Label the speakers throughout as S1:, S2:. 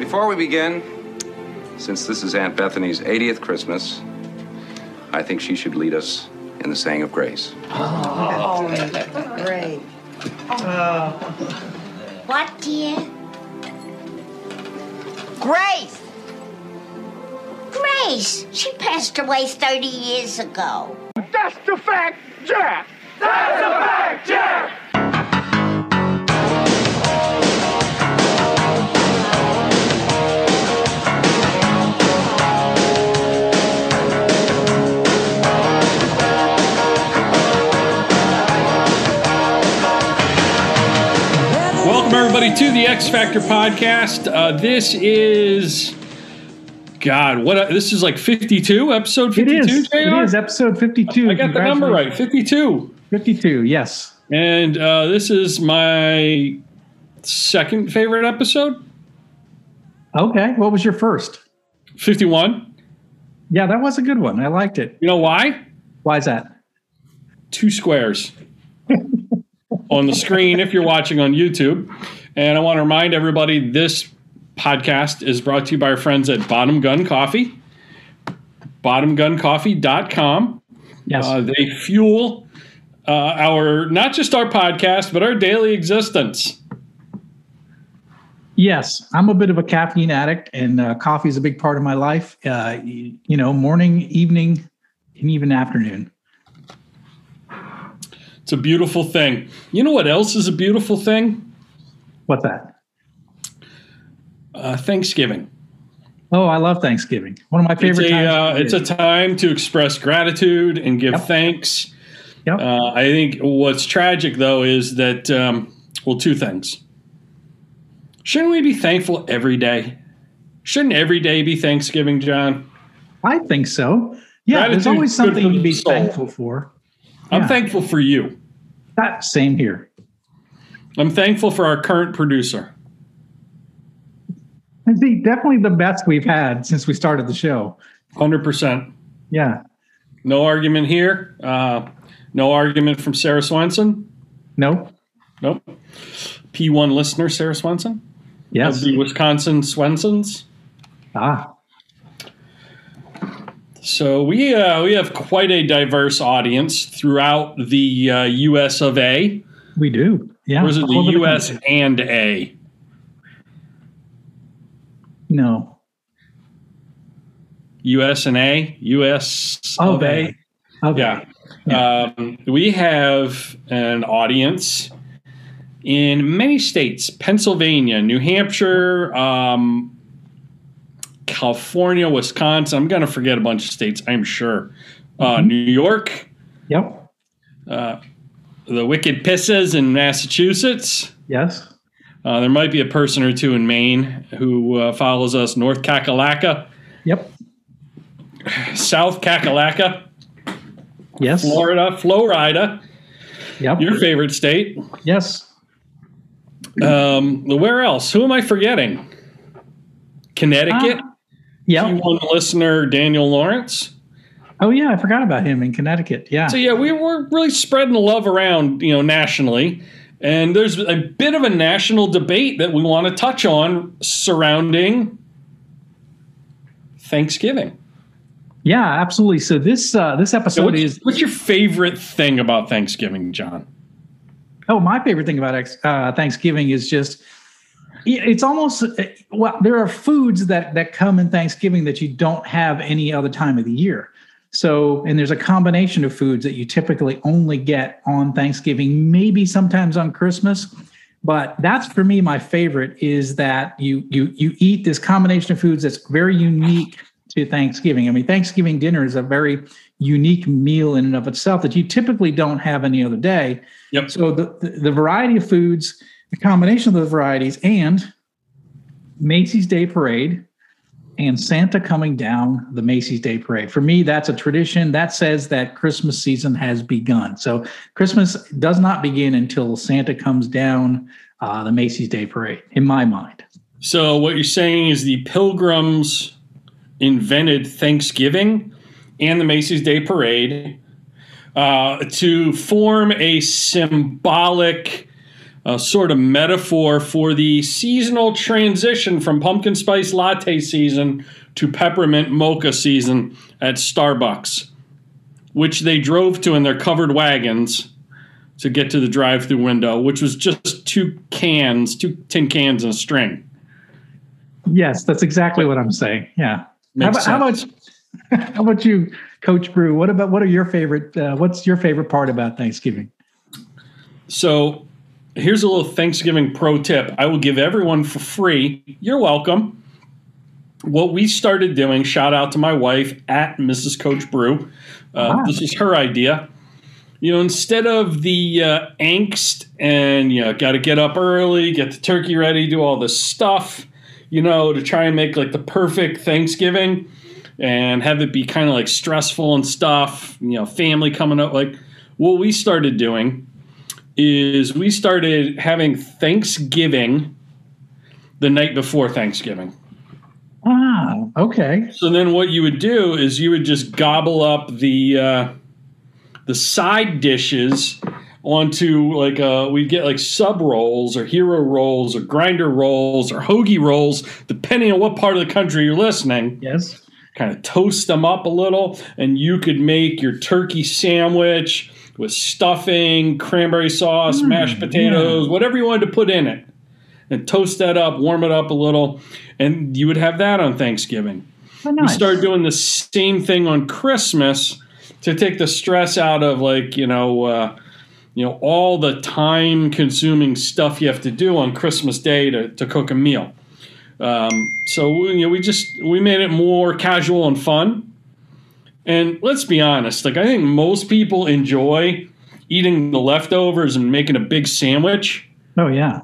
S1: Before we begin, since this is Aunt Bethany's 80th Christmas, I think she should lead us in the saying of grace.
S2: Oh, great.
S3: What, dear?
S2: Grace!
S3: Grace. She passed away 30 years ago.
S4: That's the fact, Jack! That's the fact, Jack!
S5: Everybody, to the X Factor podcast. Uh, this is, God, what? This is like 52, episode 52,
S6: is.
S5: JR?
S6: It is episode 52.
S5: I got the number right 52.
S6: 52, yes.
S5: And uh, this is my second favorite episode,
S6: Okay. What was your first?
S5: 51.
S6: Yeah, that was a good one. I liked it.
S5: You know why?
S6: Why is that?
S5: Two squares on the screen if you're watching on YouTube. And I want to remind everybody this podcast is brought to you by our friends at Bottom Gun Coffee, bottomguncoffee.com.
S6: Yes.
S5: Uh, they fuel uh, our not just our podcast, but our daily existence.
S6: yes. I'm a bit of a caffeine addict, and uh, coffee is a big part of my life. Uh, you know, morning, evening, and even afternoon.
S5: It's a beautiful thing. You know what else is a beautiful thing?
S6: What's that?
S5: Uh, Thanksgiving.
S6: Oh, I love Thanksgiving. One of my
S5: It's
S6: favorite
S5: a,
S6: times.
S5: uh, it's a time to express gratitude and give
S6: Yep.
S5: thanks.
S6: Yep.
S5: Uh, I think what's tragic though is that um, well, two things. Shouldn't we be thankful every day? Shouldn't every day be Thanksgiving, John?
S6: I think so. Yeah, there's always something to be
S5: soul.
S6: thankful for.
S5: I'm
S6: Yeah.
S5: thankful for you.
S6: That same here.
S5: I'm thankful for our current producer.
S6: It'd be definitely the best we've had since we started the show.
S5: Hundred percent.
S6: Yeah.
S5: No argument here. Uh, no argument from Sarah Swenson.
S6: No.
S5: Nope. P1 listener Sarah Swenson
S6: Yes.
S5: of the Wisconsin Swensons.
S6: Ah.
S5: So we uh, we have quite a diverse audience throughout the uh, U.S. of A.
S6: We do. Yeah.
S5: Or is it the U.S. and A?
S6: No.
S5: U.S. and A. U.S. of A.
S6: Okay.
S5: Yeah. Um, we have an audience in many states Pennsylvania, New Hampshire, um, California, Wisconsin. I'm going to forget a bunch of states, I'm sure. Uh, New York,
S6: Yep.
S5: The Wicked Pisses in Massachusetts.
S6: Yes.
S5: Uh, there might be a person or two in Maine who uh, follows us. North Kakalaka,
S6: Yep.
S5: South Kakalaka,
S6: Yes.
S5: Florida, Florida,
S6: Yep.
S5: your favorite state.
S6: yes.
S5: Um, where else? Who am I forgetting? Connecticut.
S6: Yep.
S5: One listener, Daniel Lawrence.
S6: Oh yeah, I forgot about him in Connecticut. Yeah.
S5: So yeah, we were really spreading the love around, you know, nationally. And there's a bit of a national debate that we want to touch on surrounding Thanksgiving.
S6: Yeah, absolutely. So this uh, this
S5: So
S6: episode
S5: what's,
S6: is
S5: what's your favorite thing about Thanksgiving, John?
S6: oh my favorite thing about uh, Thanksgiving is just it's almost uh, well there are foods that that come in Thanksgiving that you don't have any other time of the year. So and there's a combination of foods that you typically only get on Thanksgiving, maybe sometimes on Christmas. But that's for me my favorite is that you you you eat this combination of foods that's very unique to Thanksgiving. I mean, Thanksgiving dinner is a very unique meal in and of itself that you typically don't have any other day.
S5: Yep.
S6: So the, the, the variety of foods, the combination of the varieties, and Macy's Day Parade and Santa coming down the Macy's Day Parade. For me, that's a tradition that says that Christmas season has begun. So Christmas does not begin until Santa comes down uh, the Macy's Day Parade, in my mind.
S5: So what you're saying is the Pilgrims invented Thanksgiving and the Macy's Day Parade uh, to form a symbolic a sort of metaphor for the seasonal transition from pumpkin spice latte season to peppermint mocha season at Starbucks, which they drove to in their covered wagons to get to the drive-through window, which was just two cans, two tin cans and a string.
S6: Yes, that's exactly what I'm saying. Yeah. How how about how about you, Coach Bru? What about what are your favorite? Uh, what's your favorite part about Thanksgiving?
S5: So here's a little Thanksgiving pro tip I will give everyone for free. You're welcome. What we started doing, shout out to my wife at Mrs. Coach Bru. Uh,
S6: Wow.
S5: This is her idea. You know, instead of the uh, angst and, you know, got to get up early, get the turkey ready, do all this stuff, you know, to try and make like the perfect Thanksgiving and have it be kind of like stressful and stuff, you know, family coming up. Like what we started doing is we started having Thanksgiving the night before Thanksgiving.
S6: Ah, okay.
S5: So then what you would do is you would just gobble up the uh, the side dishes onto like uh we'd get like sub rolls or hero rolls or grinder rolls or hoagie rolls depending on what part of the country you're listening
S6: Yes.
S5: kind of toast them up a little, and you could make your turkey sandwich with stuffing, cranberry sauce, mashed potatoes, whatever you wanted to put in it. And toast that up, warm it up a little, and you would have that on Thanksgiving.
S6: Oh,
S5: We started doing the same thing on Christmas to take the stress out of like, you know, uh, you know, all the time consuming stuff you have to do on Christmas Day to, to cook a meal. Um, so you know, we just we made it more casual and fun. And let's be honest, like I think most people enjoy eating the leftovers and making a big sandwich
S6: Oh yeah.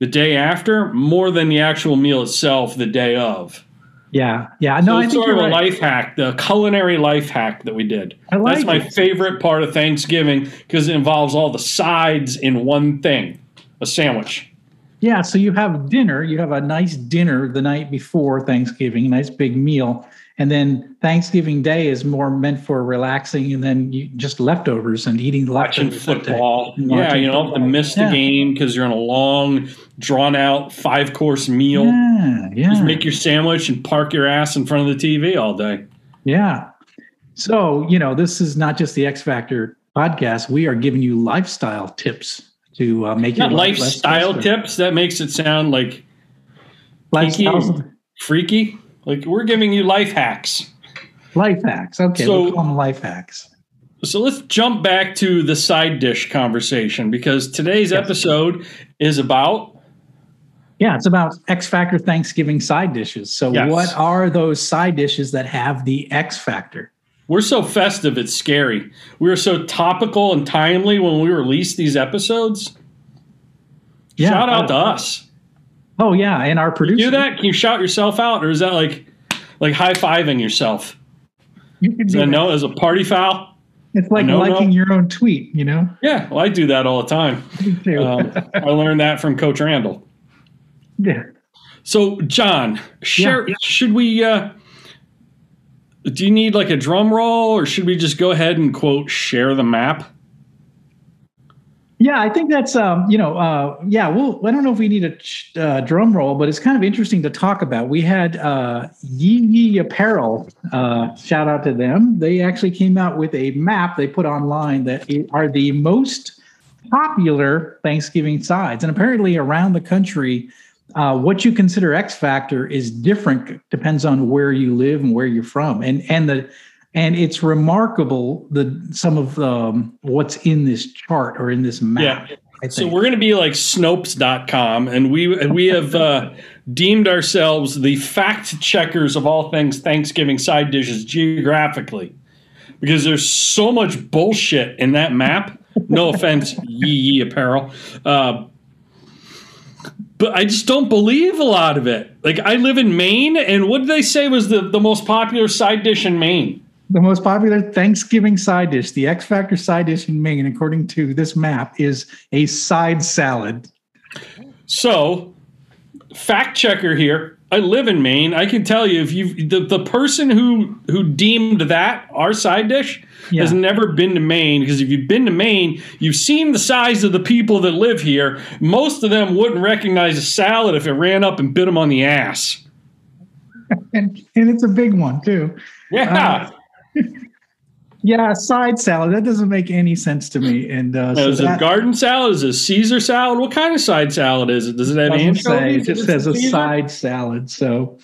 S5: the day after more than the actual meal itself the day of.
S6: Yeah. Yeah.
S5: So
S6: No, I
S5: it's
S6: think
S5: sort of
S6: you're
S5: a
S6: right.
S5: life hack, the culinary life hack that we did.
S6: I like
S5: That's my
S6: it.
S5: favorite part of Thanksgiving because it involves all the sides in one thing, a sandwich.
S6: Yeah, so you have dinner, you have a nice dinner the night before Thanksgiving, a nice big meal. And then Thanksgiving Day is more meant for relaxing and then you just leftovers and eating
S5: Watching
S6: leftovers. day.
S5: football. Yeah, you don't have to miss the
S6: Yeah.
S5: game because you're in a long, drawn out five course meal.
S6: Yeah, yeah.
S5: Just make your sandwich and park your ass in front of the TV all day.
S6: Yeah. So, you know, this is not just the X Factor podcast. We are giving you lifestyle tips to uh, make
S5: Not
S6: your life
S5: lifestyle tips. That makes it sound like
S6: Lifestyles,
S5: freaky. Like we're giving you life hacks.
S6: life hacks. Okay,
S5: So-
S6: we'll call them life hacks.
S5: So let's jump back to the side dish conversation because today's
S6: Yes.
S5: episode is about
S6: Yeah, it's about X Factor Thanksgiving side dishes. So,
S5: Yes.
S6: what are those side dishes that have the X Factor?
S5: we're so festive it's scary. We were so topical and timely when we released these episodes.
S6: Yeah.
S5: Shout out oh. to us.
S6: Oh, yeah, and our producer.
S5: Do that? Can you shout yourself out, or is that like like high fiving yourself?
S6: You can
S5: Is
S6: do
S5: no as a party foul?
S6: It's like liking your own tweet, you know?
S5: Yeah, well, I do that all the time. Um, I learned that from Coach Randall.
S6: yeah.
S5: So, John, share.
S6: Yeah.
S5: Should we? Uh, do you need like a drum roll, or should we just go ahead and quote share the map?
S6: Yeah, I think that's um, you know, uh, yeah. Well, I don't know if we need a ch- uh, drum roll, but it's kind of interesting to talk about. We had uh, Yee Apparel. Uh, shout out to them. They actually came out with a map they put online that are the most popular Thanksgiving sides, and apparently around the country, uh, what you consider X factor is different. Depends on where you live and where you're from, and and the and it's remarkable the some of um, what's in this chart or in this map. I
S5: So we're going to be like Snopes.com, and we we have uh, deemed ourselves the fact checkers of all things Thanksgiving side dishes geographically, because there's so much bullshit in that map. No offense, Yee Yee Apparel. Uh, but I just don't believe a lot of it. Like I live in Maine, and what did they say was the, the most popular side dish in Maine?
S6: The most popular Thanksgiving side dish, the X Factor side dish in Maine, according to this map, is a side salad.
S5: So, fact checker here. I live in Maine. I can tell you if you the, the person who who deemed that our side dish
S6: Yeah.
S5: has never been to Maine because if you've been to Maine, you've seen the size of the people that live here. Most of them wouldn't recognize a salad if it ran up and bit them on the ass.
S6: and and it's a big one too.
S5: Yeah.
S6: Uh, Yeah, side salad. That doesn't make any sense to me. And uh, so
S5: is it a garden salad? Is it a Caesar salad? What kind of side salad is it? Does it have anchovies?
S6: It just says a
S5: Caesar?
S6: side salad. So,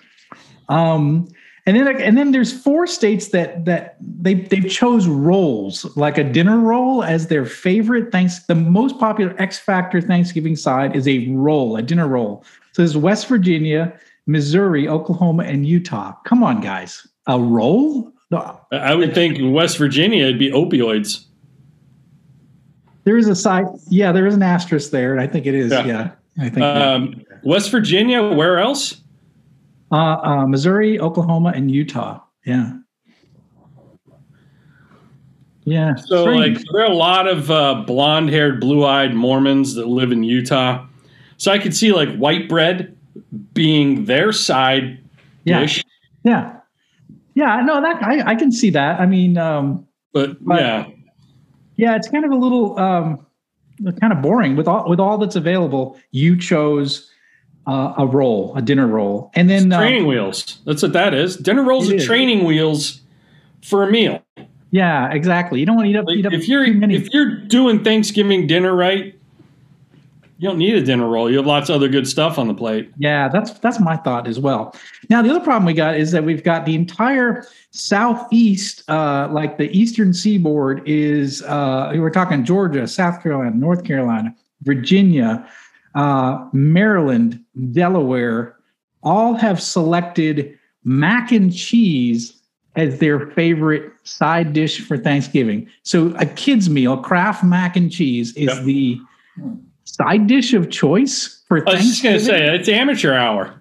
S6: um, and then and then there's four states that that they they've chose rolls like a dinner roll as their favorite. Thanks. The most popular X Factor Thanksgiving side is a roll, a dinner roll. So there's West Virginia, Missouri, Oklahoma, and Utah. Come on, guys, a roll. No,
S5: I would think West Virginia it'd be opioids.
S6: There is a side. Yeah, there is an asterisk there, and I think it is.
S5: Yeah.
S6: Yeah, I think.
S5: Um, West Virginia, where else?
S6: uh, uh, Missouri, Oklahoma, and Utah. Yeah. Yeah.
S5: So,
S6: strange.
S5: like, there are a lot of uh, blonde haired, blue eyed Mormons that live in Utah. So, I could see like white bread being their side
S6: Yeah.
S5: dish.
S6: yeah, yeah. No, that I, I can see that. I mean, um,
S5: But
S6: But-
S5: yeah,
S6: yeah, it's kind of a little um, kind of boring with all with all that's available. You chose uh, a roll, a dinner roll, and then uh,
S5: training wheels. That's what that is. Dinner rolls are
S6: is.
S5: training wheels for a meal.
S6: yeah, exactly. You don't want to eat up,
S5: Like,
S6: eat up
S5: if you're if you're doing Thanksgiving dinner right, you don't need a dinner roll. You have lots of other good stuff on the plate.
S6: Yeah, that's that's my thought as well. Now the other problem we got is that we've got the entire southeast, uh, like the eastern seaboard, is uh, we're talking Georgia, South Carolina, North Carolina, Virginia, uh, Maryland, Delaware, all have selected mac and cheese as their favorite side dish for Thanksgiving. So a kid's meal, Kraft mac and cheese, is
S5: Yep.
S6: the side dish of choice for
S5: I was just gonna say it's amateur hour.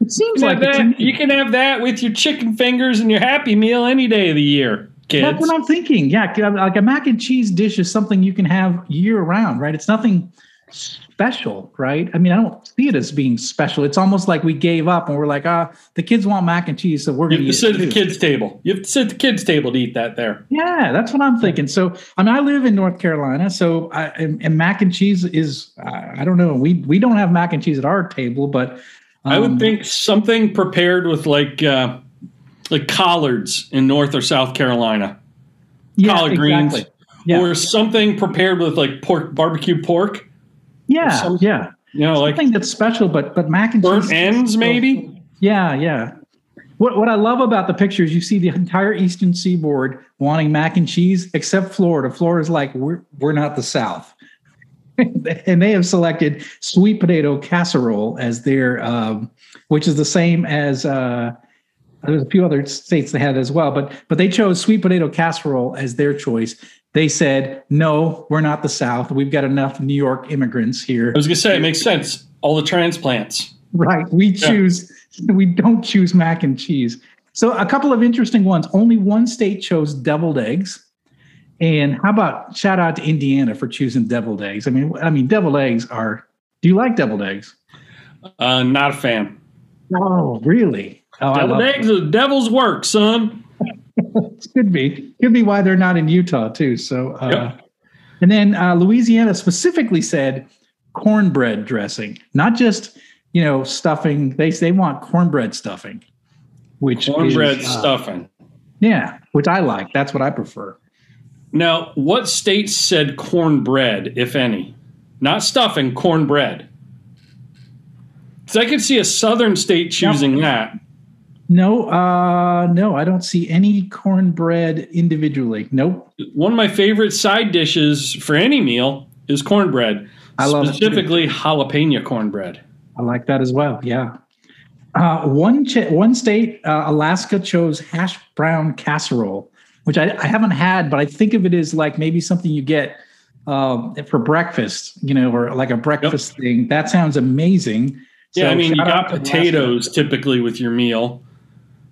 S6: It seems
S5: You
S6: like
S5: that, you can have that with your chicken fingers and your happy meal any day of the year, kids.
S6: that's what I'm thinking. Yeah, like a mac and cheese dish is something you can have year round, right? It's nothing special, right? I mean, I don't see it as being special. It's almost like we gave up and we're like, ah, the kids want mac and cheese, so we're going to
S5: sit at the kids' table. You have to sit at the kids' table to eat that there.
S6: Yeah, that's what I'm thinking. So, I mean, I live in North Carolina, so I, and, and mac and cheese is, I I don't know, we we don't have mac and cheese at our table, but
S5: I
S6: um,
S5: would think something prepared with like uh, like collards in North or South Carolina,
S6: yeah,
S5: collard greens.
S6: Yeah,
S5: or something prepared with like pork barbecue pork.
S6: Yeah,
S5: some-
S6: yeah.
S5: You know, like
S6: Something that's special, but but mac and
S5: burnt
S6: cheese
S5: ends, maybe.
S6: Yeah, yeah. What what I love about the pictures, you see the entire eastern seaboard wanting mac and cheese, except Florida. Florida's like we're we're not the South, and they have selected sweet potato casserole as their, um, which is the same as. Uh, there's a few other states that had as well, but but they chose sweet potato casserole as their choice. They said, "No, we're not the South. We've got enough New York immigrants here."
S5: I was gonna say it makes sense. All the transplants.
S6: Right. We choose, we don't choose mac and cheese. So, a couple of interesting ones. Only one state chose deviled eggs. And how about shout out to Indiana for choosing deviled eggs? I mean, I mean, deviled eggs are. Do you like deviled eggs?
S5: Uh, not a fan.
S6: Oh, really? Oh,
S5: Deviled eggs are the devil's work, son.
S6: It. Could be. Could be why they're not in Utah too. So, uh,
S5: Yep.
S6: and then uh, Louisiana specifically said cornbread dressing, not just you know stuffing. They they want cornbread stuffing, which
S5: Cornbread
S6: is, uh,
S5: stuffing.
S6: Yeah, which I like. That's what I prefer.
S5: Now, what states said cornbread, if any? Not stuffing, cornbread. Because I could see a southern state choosing that.
S6: No, uh, no, I don't see any cornbread individually. Nope.
S5: One of my favorite side dishes for any meal is cornbread.
S6: I love it
S5: specifically jalapeno cornbread.
S6: I like that as well. Yeah. Uh, one ch- one state, uh, Alaska, chose hash brown casserole, which I, I haven't had, but I think of it as like maybe something you get um, for breakfast, you know, or like a breakfast thing. That sounds amazing.
S5: Yeah,
S6: So
S5: I mean, you got
S6: to Alaska.
S5: potatoes typically with your meal.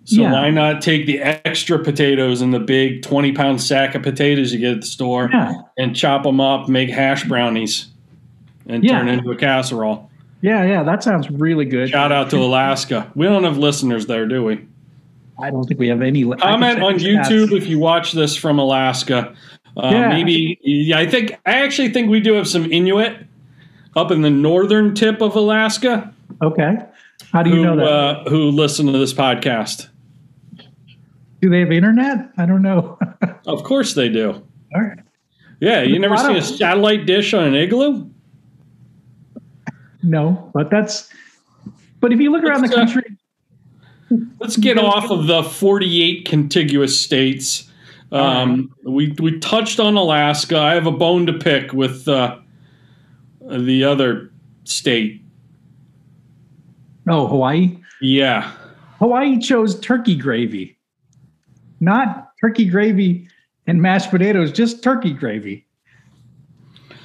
S5: So
S6: Yeah.
S5: why not take the extra potatoes and the big 20 pound sack of potatoes you get at the store
S6: Yeah.
S5: and chop them up, make hash brownies, and
S6: Yeah.
S5: turn into a casserole?
S6: Yeah, yeah, that sounds really good.
S5: Shout out to Alaska. We don't have listeners there, do we?
S6: I don't think we have any.
S5: Comment on. YouTube if you watch this from Alaska. Uh,
S6: Yeah.
S5: Maybe, yeah, I think, I actually think we do have some Inuit up in the northern tip of Alaska
S6: Okay. How do you
S5: who,
S6: know that?
S5: uh, who listen to this podcast.
S6: Do they have internet? I don't know.
S5: Of course they do.
S6: All right.
S5: Yeah, you never seen a satellite dish on an igloo?
S6: No, but that's. But if you look around the
S5: Let's, uh,
S6: country,
S5: Let's get off of the 48 contiguous states. Um, we we touched on Alaska. I have a bone to pick with uh, the other state.
S6: oh, Hawaii.
S5: Yeah,
S6: Hawaii chose turkey gravy, not turkey gravy and mashed potatoes, just turkey gravy.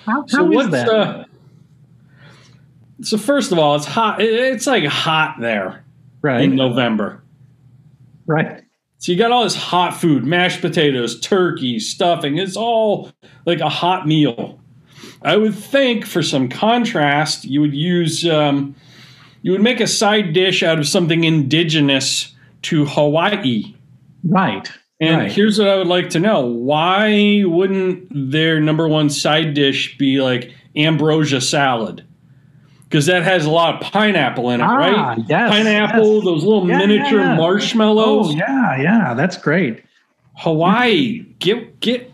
S6: How,
S5: So
S6: how is that?
S5: uh So first of all, it's hot. It's like hot there
S6: right,
S5: in November.
S6: right.
S5: So you got all this hot food, mashed potatoes, turkey, stuffing. It's all like a hot meal. I would think for some contrast, you would use um, you would make a side dish out of something indigenous to Hawaii.
S6: Right.
S5: And
S6: right.
S5: here's what I would like to know: Why wouldn't their number one side dish be like ambrosia salad? Because that has a lot of pineapple in it,
S6: Ah,
S5: right?
S6: yes,
S5: pineapple,
S6: yes.
S5: those little
S6: Yeah,
S5: miniature
S6: yeah, yeah.
S5: marshmallows.
S6: Oh yeah, yeah, that's great.
S5: Hawaii, get get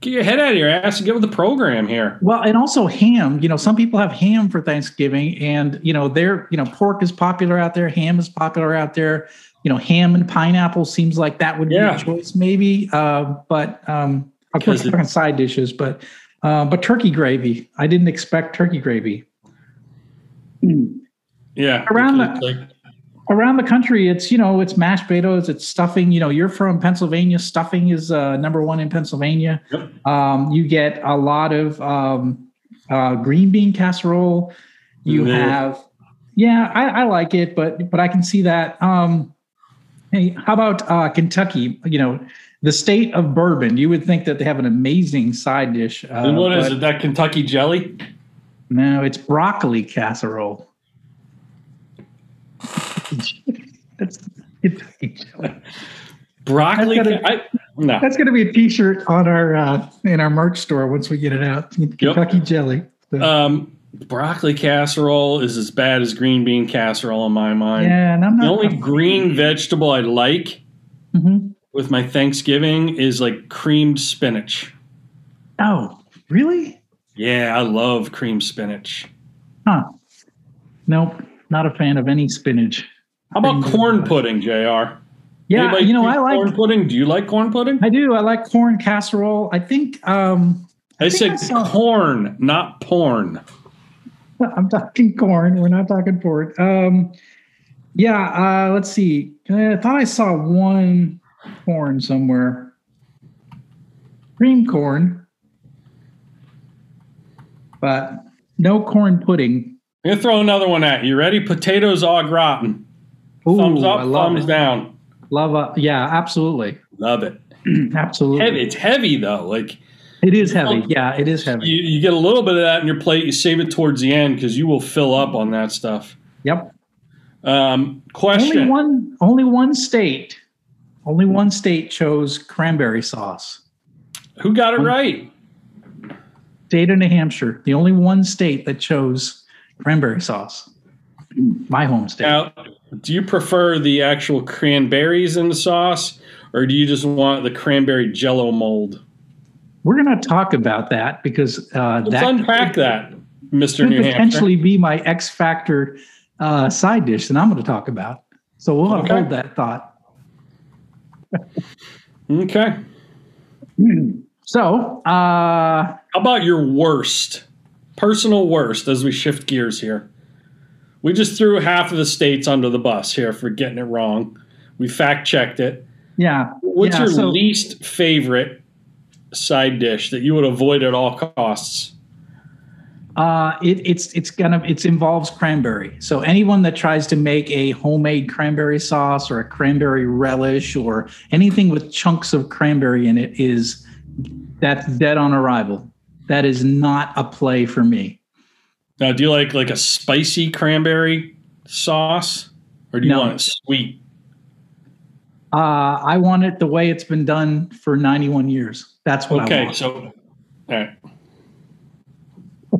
S5: get your head out of your ass and get with the program here.
S6: Well, and also ham. You know, some people have ham for Thanksgiving, and you know, they're you know, pork is popular out there, ham is popular out there. You know, ham and pineapple seems like that would
S5: Yeah.
S6: be a choice, maybe. Uh, but um, of course, talking side dishes, but uh, but turkey gravy. I didn't expect turkey gravy.
S5: Yeah,
S6: Around the-
S5: like,
S6: around the country it's you know it's mashed potatoes it's stuffing you know you're from pennsylvania stuffing is uh, number one in pennsylvania
S5: Yep.
S6: um, you get a lot of um, uh, green bean casserole you
S5: Yeah.
S6: have yeah I, I like it but but i can see that um, hey how about uh, kentucky you know the state of bourbon you would think that they have an amazing side dish uh,
S5: and what is it? That Kentucky jelly?
S6: no it's broccoli casserole that's Kentucky jelly.
S5: Broccoli?
S6: That's gotta-
S5: I, no.
S6: That's going to be a T-shirt on our uh, in our merch store once we get it out. Kentucky jelly. So-
S5: Um, broccoli casserole is as bad as green bean casserole in my mind.
S6: yeah, and I'm not, The
S5: only green vegetable I like
S6: Mhm.
S5: with my Thanksgiving is like creamed spinach.
S6: Oh, really?
S5: Yeah, I love creamed spinach.
S6: Huh? Nope, not a fan of any spinach.
S5: How about corn pudding, JR?
S6: Yeah,
S5: Anybody
S6: you know I like.
S5: corn pudding. Do you like corn pudding?
S6: I do. I like corn casserole. I think. um
S5: I,
S6: think
S5: said
S6: I saw-
S5: corn, not porn.
S6: I'm talking corn. We're not talking pork. Um, yeah. Uh, let's see. Uh, I thought I saw one corn somewhere. Cream corn, but no corn pudding.
S5: I'm gonna throw another one at you. Ready? Potatoes au gratin.
S6: Ooh,
S5: Thumbs up, thumbs
S6: it.
S5: down.
S6: Love uh, yeah, absolutely,
S5: Love it.
S6: absolutely.
S5: Heavy. It's heavy though. Like
S6: It is heavy. Yeah, it is heavy.
S5: you, you get a little bit of that in your plate. You save it towards the end because you will fill up on that stuff.
S6: Yep.
S5: Um, question.
S6: Only one. Only one state. Only one state chose cranberry sauce.
S5: Who got it right?
S6: State of New Hampshire, the only one state that chose cranberry sauce. My home state.
S5: Now, do you prefer the actual cranberries in the sauce, or do you just want the cranberry Jello mold?
S6: We're going to talk about that because uh,
S5: Let's
S6: that
S5: unpack that, Mister
S6: could
S5: New Hampshire.
S6: potentially be my X Factor uh, side dish that I'm going to talk about. So we'll
S5: Okay.
S6: hold that thought.
S5: Okay.
S6: So, uh,
S5: How about your worst, personal worst, as we shift gears here? We just threw half of the states under the bus here for getting it wrong. We fact checked it.
S6: yeah.
S5: What's
S6: yeah,
S5: your
S6: so-
S5: least favorite side dish that you would avoid at all costs?
S6: Uh, it, it's it's gonna it involves cranberry. So anyone that tries to make a homemade cranberry sauce or a cranberry relish or anything with chunks of cranberry in it is that's dead on arrival. That is not a play for me.
S5: Now, do you like like a spicy cranberry sauce, or do you
S6: No.
S5: want it sweet?
S6: Uh, I want it the way it's been done for 91 years. That's what I
S5: Okay,
S6: want.
S5: so all right.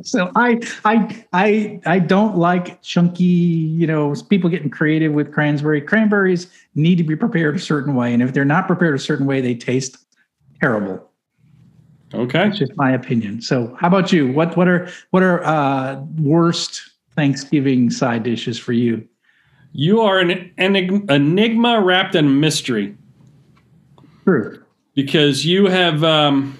S6: So I I I I don't like chunky, you know, people getting creative with cranberry. Cranberries need to be prepared a certain way, and if they're not prepared a certain way, they taste terrible.
S5: Okay.
S6: That's just my opinion. So how about you? What what are what are uh, worst Thanksgiving side dishes for you?
S5: You are an enig- enigma wrapped in mystery
S6: True.
S5: Because you have um,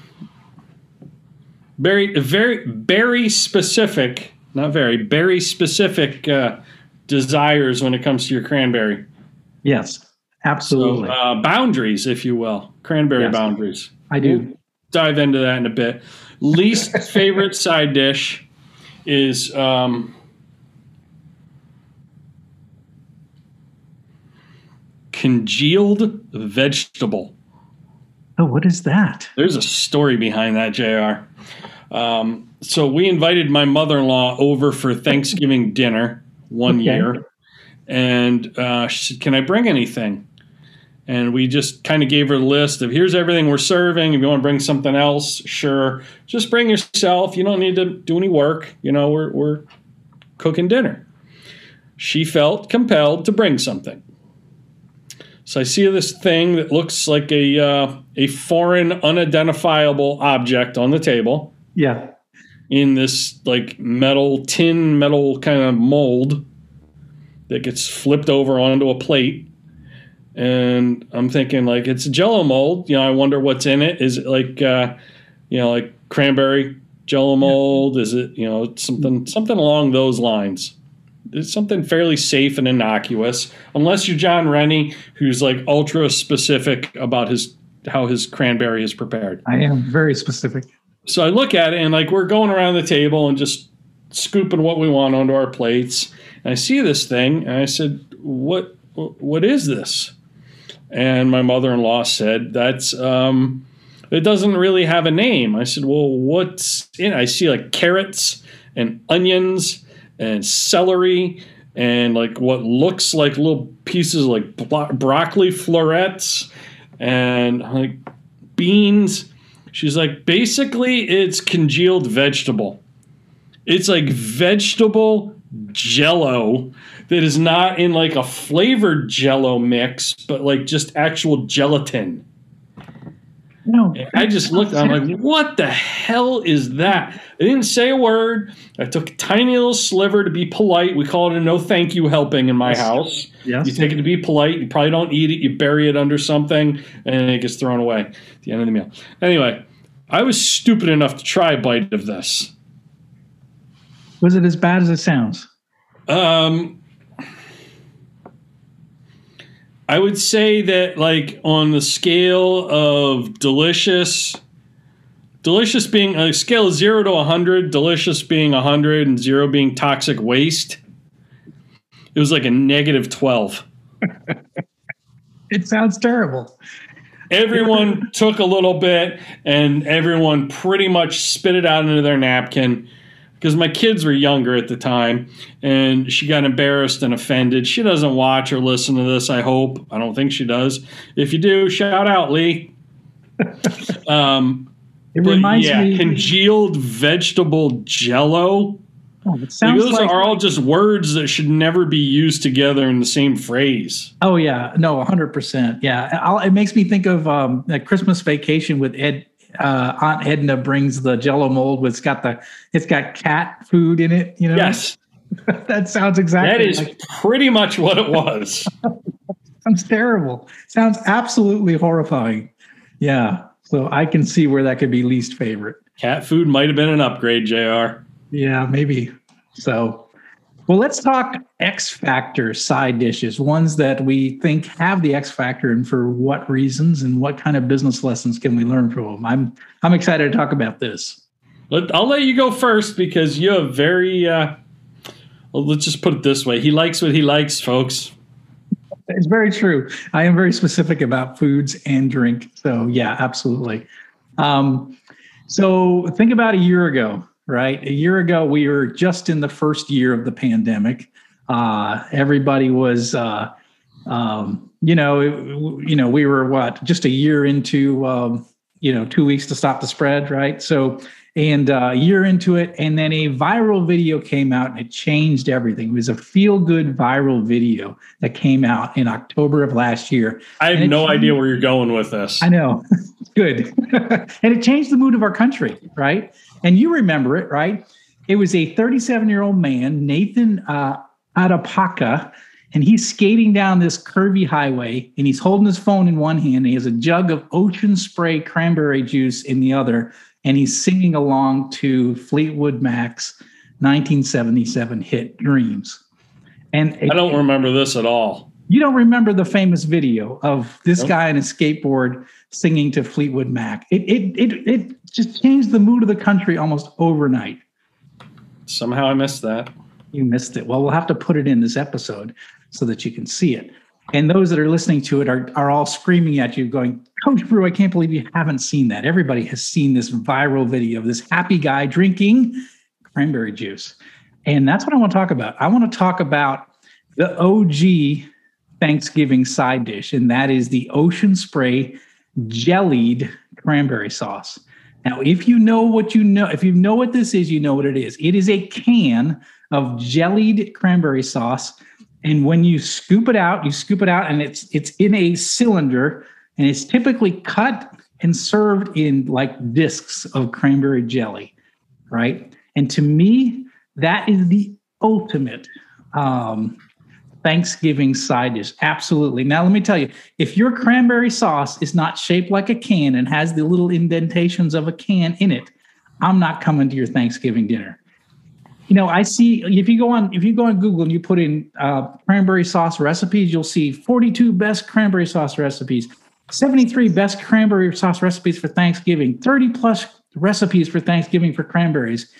S5: very, very, very specific, not very, very specific uh, desires when it comes to your cranberry.
S6: Yes,
S5: So,
S6: absolutely.
S5: uh, boundaries, if you will, cranberry
S6: Yes.
S5: boundaries.
S6: I do.
S5: dive into that in a bit. Least favorite side dish is um, congealed vegetable.
S6: Oh, what is that?
S5: There's a story behind that, Jr. Um, so we invited my mother-in-law over for Thanksgiving dinner one
S6: Okay.
S5: year, and uh, she said, "Can I bring anything?" And we just kind of gave her a list of here's everything we're serving. If you want to bring something else, sure. Just bring yourself. You don't need to do any work. You know, we're we're cooking dinner. She felt compelled to bring something. So I see this thing that looks like a uh, a foreign, unidentifiable object on the table
S6: Yeah.
S5: in this like metal, tin metal kind of mold that gets flipped over onto a plate. And I'm thinking like it's a Jello mold. You know, I wonder what's in it. Is it like uh, you know like cranberry Jello mold? Is it you know something something along those lines? It's something fairly safe and innocuous, unless you're Jon Rennie, who's like ultra specific about his how his cranberry is prepared.
S6: I am very specific.
S5: So I look at it and like we're going around the table and just scooping what we want onto our plates. And I see this thing and I said, "What? What is this?" And my mother-in-law said, "That's um, it doesn't really have a name." I said, "Well, what's in?" it?" I see like carrots and onions and celery and like what looks like little pieces like broccoli florets and like beans. She's like, basically, it's congealed vegetable. It's like vegetable jello that is not in like a flavored jello mix, but like just actual gelatin.
S6: No,
S5: And I just looked, I'm like, what the hell is that? I didn't say a word. I took a tiny little sliver to be polite. We call it a no thank you helping in my house.
S6: Yes.
S5: You take it to be polite. You probably don't eat it. You bury it under something, and it gets thrown away at the end of the meal. Anyway, I was stupid enough to try a bite of this.
S6: was it as bad as it sounds?
S5: Um, I would say that, like, on the scale of delicious, delicious being a scale of zero to 100, delicious being 100, and zero being toxic waste, it was like a negative 12.
S6: It sounds terrible.
S5: Everyone took a little bit, and everyone pretty much spit it out into their napkin because my kids were younger at the time and she got embarrassed and offended. She doesn't watch or listen to this, I hope. I don't think she does. If you do, shout out, Lee. um,
S6: It reminds
S5: yeah,
S6: me.
S5: congealed vegetable jello.
S6: oh, sounds
S5: those
S6: like.
S5: are all just words that should never be used together in the same phrase.
S6: oh yeah, no, hundred percent. Yeah, I'll, it makes me think of um, a Christmas Vacation with Ed. Uh, Aunt Edna brings the Jello mold. With, it's got the it's got cat food in it. You know.
S5: Yes,
S6: that sounds exactly.
S5: that is
S6: like,
S5: pretty much what it was.
S6: sounds terrible. Sounds absolutely horrifying. Yeah. So I can see where that could be least favorite.
S5: Cat food might have been an upgrade, JR.
S6: Yeah, maybe. So, well, let's talk X Factor side dishes, ones that we think have the X Factor and for what reasons and what kind of business lessons can we learn from them. I'm I'm excited to talk about this.
S5: Let, I'll let you go first because you have very. Uh, well, let's just put it this way: he likes what he likes, folks.
S6: It's very true. I am very specific about foods and drink. So yeah, absolutely. Um, so think about a year ago. Right? A year ago, we were just in the first year of the pandemic. Uh, everybody was, uh, um, you know, it, you know, we were what just a year into, um, you know, two weeks to stop the spread, right? So, and uh, a year into it, and then a viral video came out and it changed everything. It was a feel good viral video that came out in October of last year.
S5: I have no
S6: changed-
S5: idea where you're going with this.
S6: I know. Good. and it changed the mood of our country, right? And you remember it, right? It was a 37 year old man, Nathan uh, Apodaca, and he's skating down this curvy highway and he's holding his phone in one hand. And he has a jug of ocean spray cranberry juice in the other. And he's singing along to Fleetwood Mac's 1977 hit Dreams. And
S5: I don't remember this at all.
S6: You don't remember the famous video of this
S5: Nope.
S6: guy on a skateboard singing to Fleetwood Mac. It, it it it just changed the mood of the country almost overnight.
S5: Somehow I missed that.
S6: You missed it. Well, we'll have to put it in this episode so that you can see it. And those that are listening to it are, are all screaming at you, going, Coach Bru, I can't believe you haven't seen that. Everybody has seen this viral video of this happy guy drinking cranberry juice. And that's what I want to talk about. I want to talk about the OG Thanksgiving side dish, and that is the Ocean Spray jellied cranberry sauce. Now, if you know what you know, if you know what this is, you know what it is. It is a can of jellied cranberry sauce. And when you scoop it out, you scoop it out and it's it's in a cylinder and it's typically cut and served in like discs of cranberry jelly, right? And to me, that is the ultimate um, Thanksgiving side dish. Absolutely. Now, let me tell you if your cranberry sauce is not shaped like a can and has the little indentations of a can in it, I'm not coming to your Thanksgiving dinner. You know, I see if you go on if you go on Google and you put in uh, cranberry sauce recipes, you'll see 42 best cranberry sauce recipes, 73 best cranberry sauce recipes for Thanksgiving, 30 plus recipes for Thanksgiving for cranberries.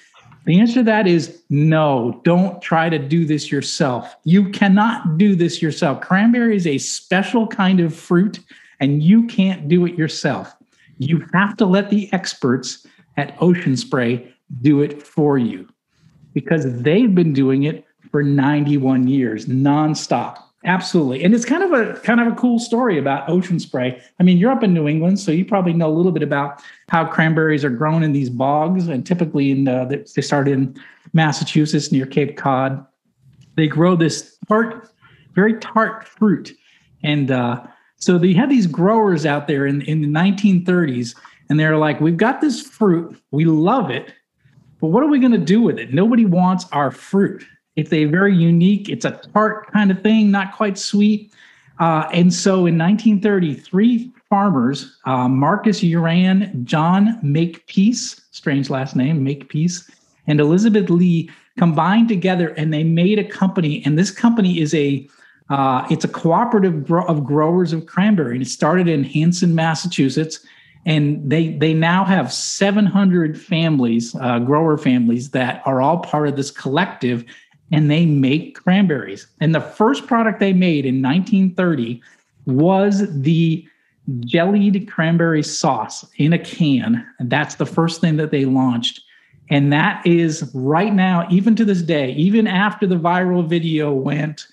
S6: The answer to that is no, don't try to do this yourself. You cannot do this yourself. Cranberry is a special kind of fruit, and you can't do it yourself. You have to let the experts at Ocean Spray do it for you because they've been doing it for 91 years nonstop. Absolutely. And it's kind of a kind of a cool story about ocean spray. I mean, you're up in New England, so you probably know a little bit about how cranberries are grown in these bogs and typically in uh, they start in Massachusetts near Cape Cod. They grow this tart, very tart fruit. And uh, so they had these growers out there in, in the 1930s, and they're like, We've got this fruit, we love it, but what are we going to do with it? Nobody wants our fruit. It's a very unique, it's a tart kind of thing, not quite sweet. Uh, and so in 1933, farmers, uh, Marcus Urann, John Makepeace, strange last name, Makepeace, and Elizabeth Lee combined together and they made a company. And this company is a uh, it's a cooperative gro- of growers of cranberry, and it started in Hanson, Massachusetts. And they they now have 700 families, uh, grower families that are all part of this collective, and they make cranberries. And the first product they made in 1930 was the jellied cranberry sauce in a can. That's the first thing that they launched. And that is right now, even to this day, even after the viral video went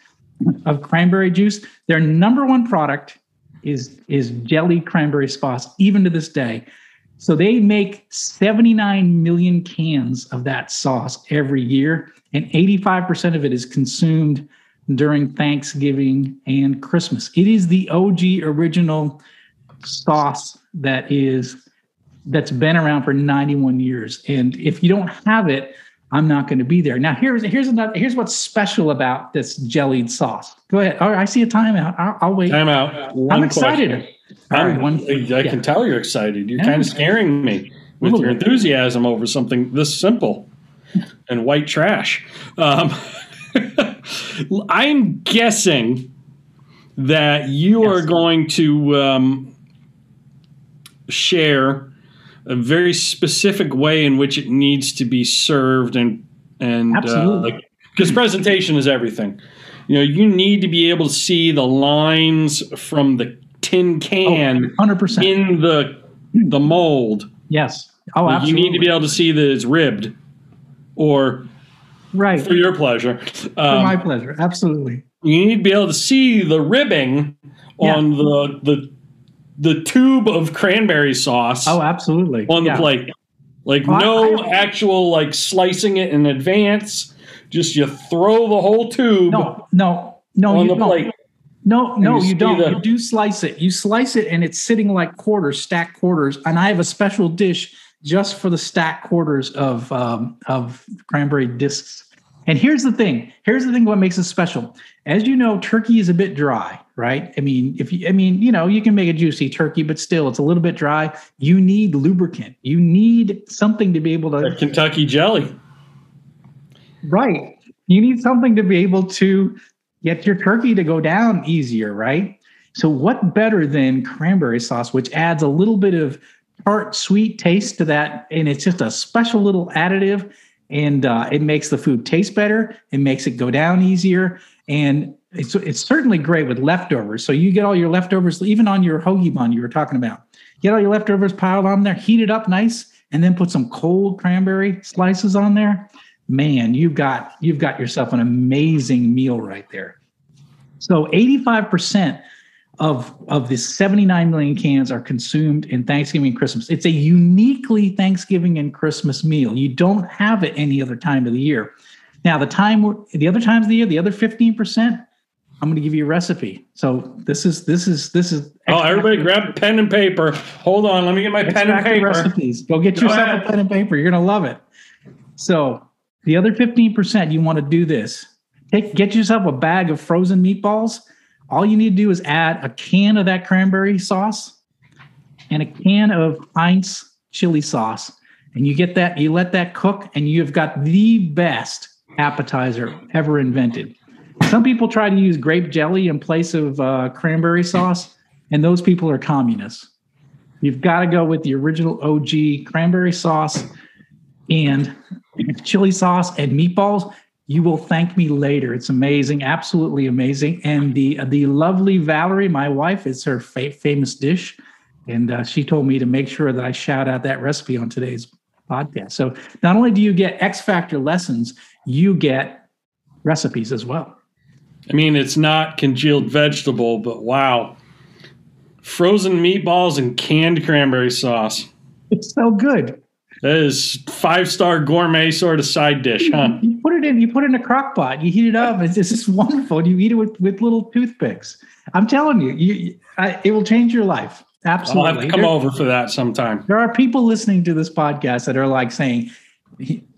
S6: of cranberry juice, their number one product is, is jelly cranberry sauce, even to this day. So they make 79 million cans of that sauce every year, and 85% of it is consumed during Thanksgiving and Christmas. It is the OG original sauce that is that's been around for 91 years. And if you don't have it, I'm not going to be there. Now here's here's another here's what's special about this jellied sauce. Go ahead. Oh, I see a timeout. I'll, I'll wait.
S5: Time out.
S6: I'm excited.
S5: question.
S6: Right, one-
S5: I
S6: yeah.
S5: can tell you're excited. You're
S6: Yeah.
S5: kind of scaring me with your enthusiasm over something this simple and white trash. Um, I'm guessing that you
S6: Yes.
S5: are going to um, share a very specific way in which it needs to be served and and
S6: Absolutely.
S5: because presentation is everything. You know, you need to be able to see the lines from the tin can
S6: 100%.
S5: in the the mold.
S6: yes. Oh,
S5: Like, you need to be able to see that it's ribbed. or
S6: Right.
S5: for your pleasure.
S6: For
S5: Um,
S6: my pleasure. Absolutely.
S5: you need to be able to see the ribbing on the the the tube of cranberry sauce
S6: Oh, absolutely.
S5: on the
S6: Yeah.
S5: plate. Like
S6: Oh, I-
S5: no
S6: I-
S5: actual like slicing it in advance. Just you throw the whole tube
S6: No, no, no,
S5: on
S6: you
S5: the plate.
S6: No, no,
S5: you
S6: you, don't.
S5: the-
S6: you do slice it. You slice it and it's sitting like quarters, stacked quarters. And I have a special dish just for the stacked quarters of um, of cranberry discs. And here's the thing. Here's the thing what makes it special. As you know, turkey is a bit dry, right? I mean, if you I mean, you know, you can make a juicy turkey, but still it's a little bit dry. You need lubricant. You need something to be able to
S5: That Kentucky jelly.
S6: Right. You need something to be able to get your turkey to go down easier, right? So, what better than cranberry sauce, which adds a little bit of tart, sweet taste to that? And it's just a special little additive, and uh, it makes the food taste better. It makes it go down easier, and it's it's certainly great with leftovers. So you get all your leftovers, even on your hoagie bun you were talking about. Get all your leftovers piled on there, heat it up nice, and then put some cold cranberry slices on there man, you've got you've got yourself an amazing meal right there. So 85% of of the 79 million cans are consumed in Thanksgiving and Christmas. It's a uniquely Thanksgiving and Christmas meal. You don't have it any other time of the year. Now, the time the other times of the year, the other 15%, I'm going to give you a recipe. So this is this is this is
S5: Oh, everybody grab pen and paper. Hold on, let me get my pen and paper.
S6: recipes. Go get
S5: Go
S6: yourself
S5: ahead.
S6: a pen and paper. You're gonna love it. So the other 15%, you want to do this. Take get yourself a bag of frozen meatballs. All you need to do is add a can of that cranberry sauce and a can of Heinz chili sauce. And you get that, you let that cook, and you've got the best appetizer ever invented. Some people try to use grape jelly in place of uh, cranberry sauce, and those people are communists. You've got to go with the original OG cranberry sauce and chili sauce and meatballs. You will thank me later. It's amazing, absolutely amazing. And the the lovely Valerie, my wife, is her fa- famous dish, and uh, she told me to make sure that I shout out that recipe on today's podcast. So not only do you get X Factor lessons, you get recipes as well.
S5: I mean, it's not congealed vegetable, but wow. Frozen meatballs and canned cranberry sauce.
S6: It's so good.
S5: That is five star gourmet sort of side dish, huh?
S6: You put it in. You put it in a crock pot. You heat it up. It's this is wonderful. And you eat it with, with little toothpicks. I'm telling you, you, I, it will change your life.
S5: I'll
S6: Absolutely.
S5: have to come
S6: there,
S5: over for that sometime.
S6: there are people listening to this podcast that are like saying,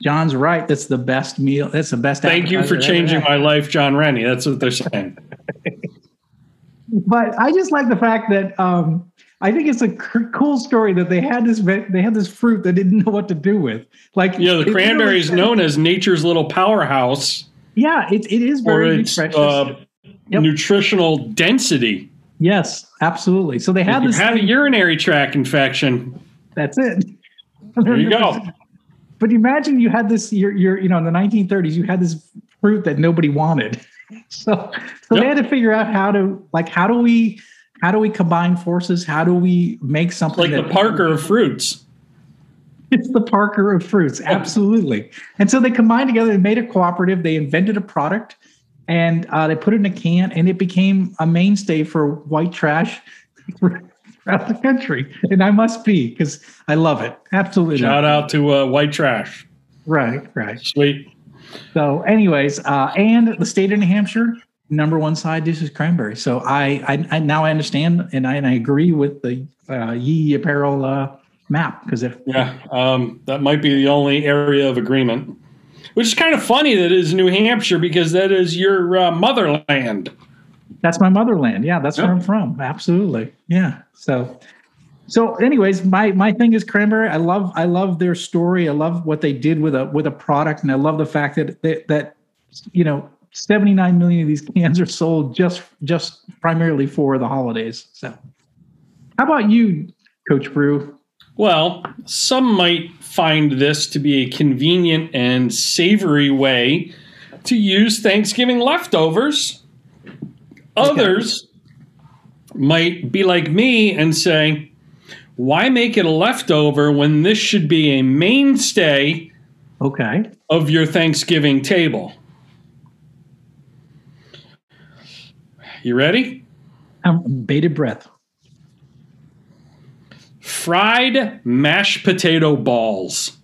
S6: "John's right. That's the best meal. That's the best."
S5: Thank you for
S6: appetizer I've ever
S5: changing my life, Jon Rennie. That's what they're saying.
S6: But I just like the fact that um, I think it's a cool story that they had this they had this fruit that didn't know what to do with. Like
S5: Yeah, the cranberry is known as nature's little powerhouse
S6: Yeah, it, it is very
S5: its
S6: nutritious.
S5: uh,
S6: Yep.
S5: nutritional density.
S6: yes, absolutely. So they had this.
S5: have a urinary tract infection,
S6: That's it.
S5: there you go.
S6: But imagine you had this. You're, you're, you know, in the 1930s, you had this fruit that nobody wanted. So, so
S5: Yep.
S6: they had to figure out how to, like, how do we, how do we combine forces? How do we make something
S5: Like the Parker of fruits.
S6: It's the Parker of fruits, absolutely. And so they combined together and made a cooperative. They invented a product, and uh, they put it in a can, and it became a mainstay for white trash throughout the country. And I must be because I love it. Absolutely,
S5: Shout out to uh, white trash.
S6: right, right.
S5: Sweet.
S6: So, anyways, uh, and the state of New Hampshire number one side dish is cranberry. So I, I, I now I understand and I, and I agree with the uh, Yee Apparel uh, map because if
S5: Yeah, um, that might be the only area of agreement. Which is kind of funny that is New Hampshire because that is your uh, motherland.
S6: That's my motherland. Yeah, that's where I'm from. Absolutely. Yeah. So so anyways, my my thing is cranberry. I love I love their story. I love what they did with a with a product and I love the fact that that, that you know 79 million of these cans are sold just just primarily for the holidays. So how about you, Coach Bru?
S5: Well, some might find this to be a convenient and savory way to use Thanksgiving leftovers. Others might be like me and say, why make it a leftover when this should be a mainstay
S6: Okay.
S5: of your Thanksgiving table. You ready?
S6: Um, bated breath.
S5: Fried mashed potato balls.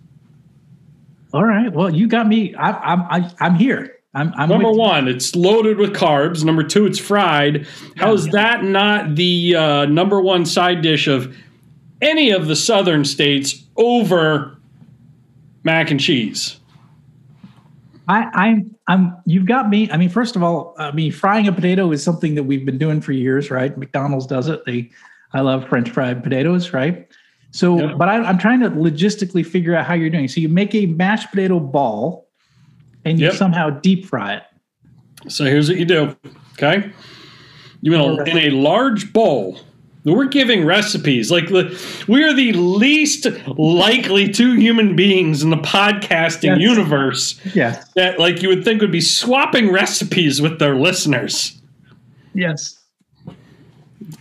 S6: All right. Well, you got me. I, I'm I, I'm here. I'm, I'm
S5: Number one, it's loaded with carbs. Number two, it's fried. How is that not the uh, number one side dish of any of the southern states over mac and cheese?
S6: I, I'm I'm you've got me. I mean, first of all, I mean, frying a potato is something that we've been doing for years, right? McDonald's does it. They I love French fried potatoes, right? So,
S5: Yep.
S6: but I, I'm trying to logistically figure out how you're doing. So you make a mashed potato ball, and you
S5: Yep.
S6: somehow deep fry it.
S5: So here's what you do. Okay, you in a, in a large bowl. We're giving recipes like the, we are the least likely two human beings in the podcasting
S6: Yes.
S5: universe
S6: Yes.
S5: that like you would think would be swapping recipes with their listeners.
S6: Yes.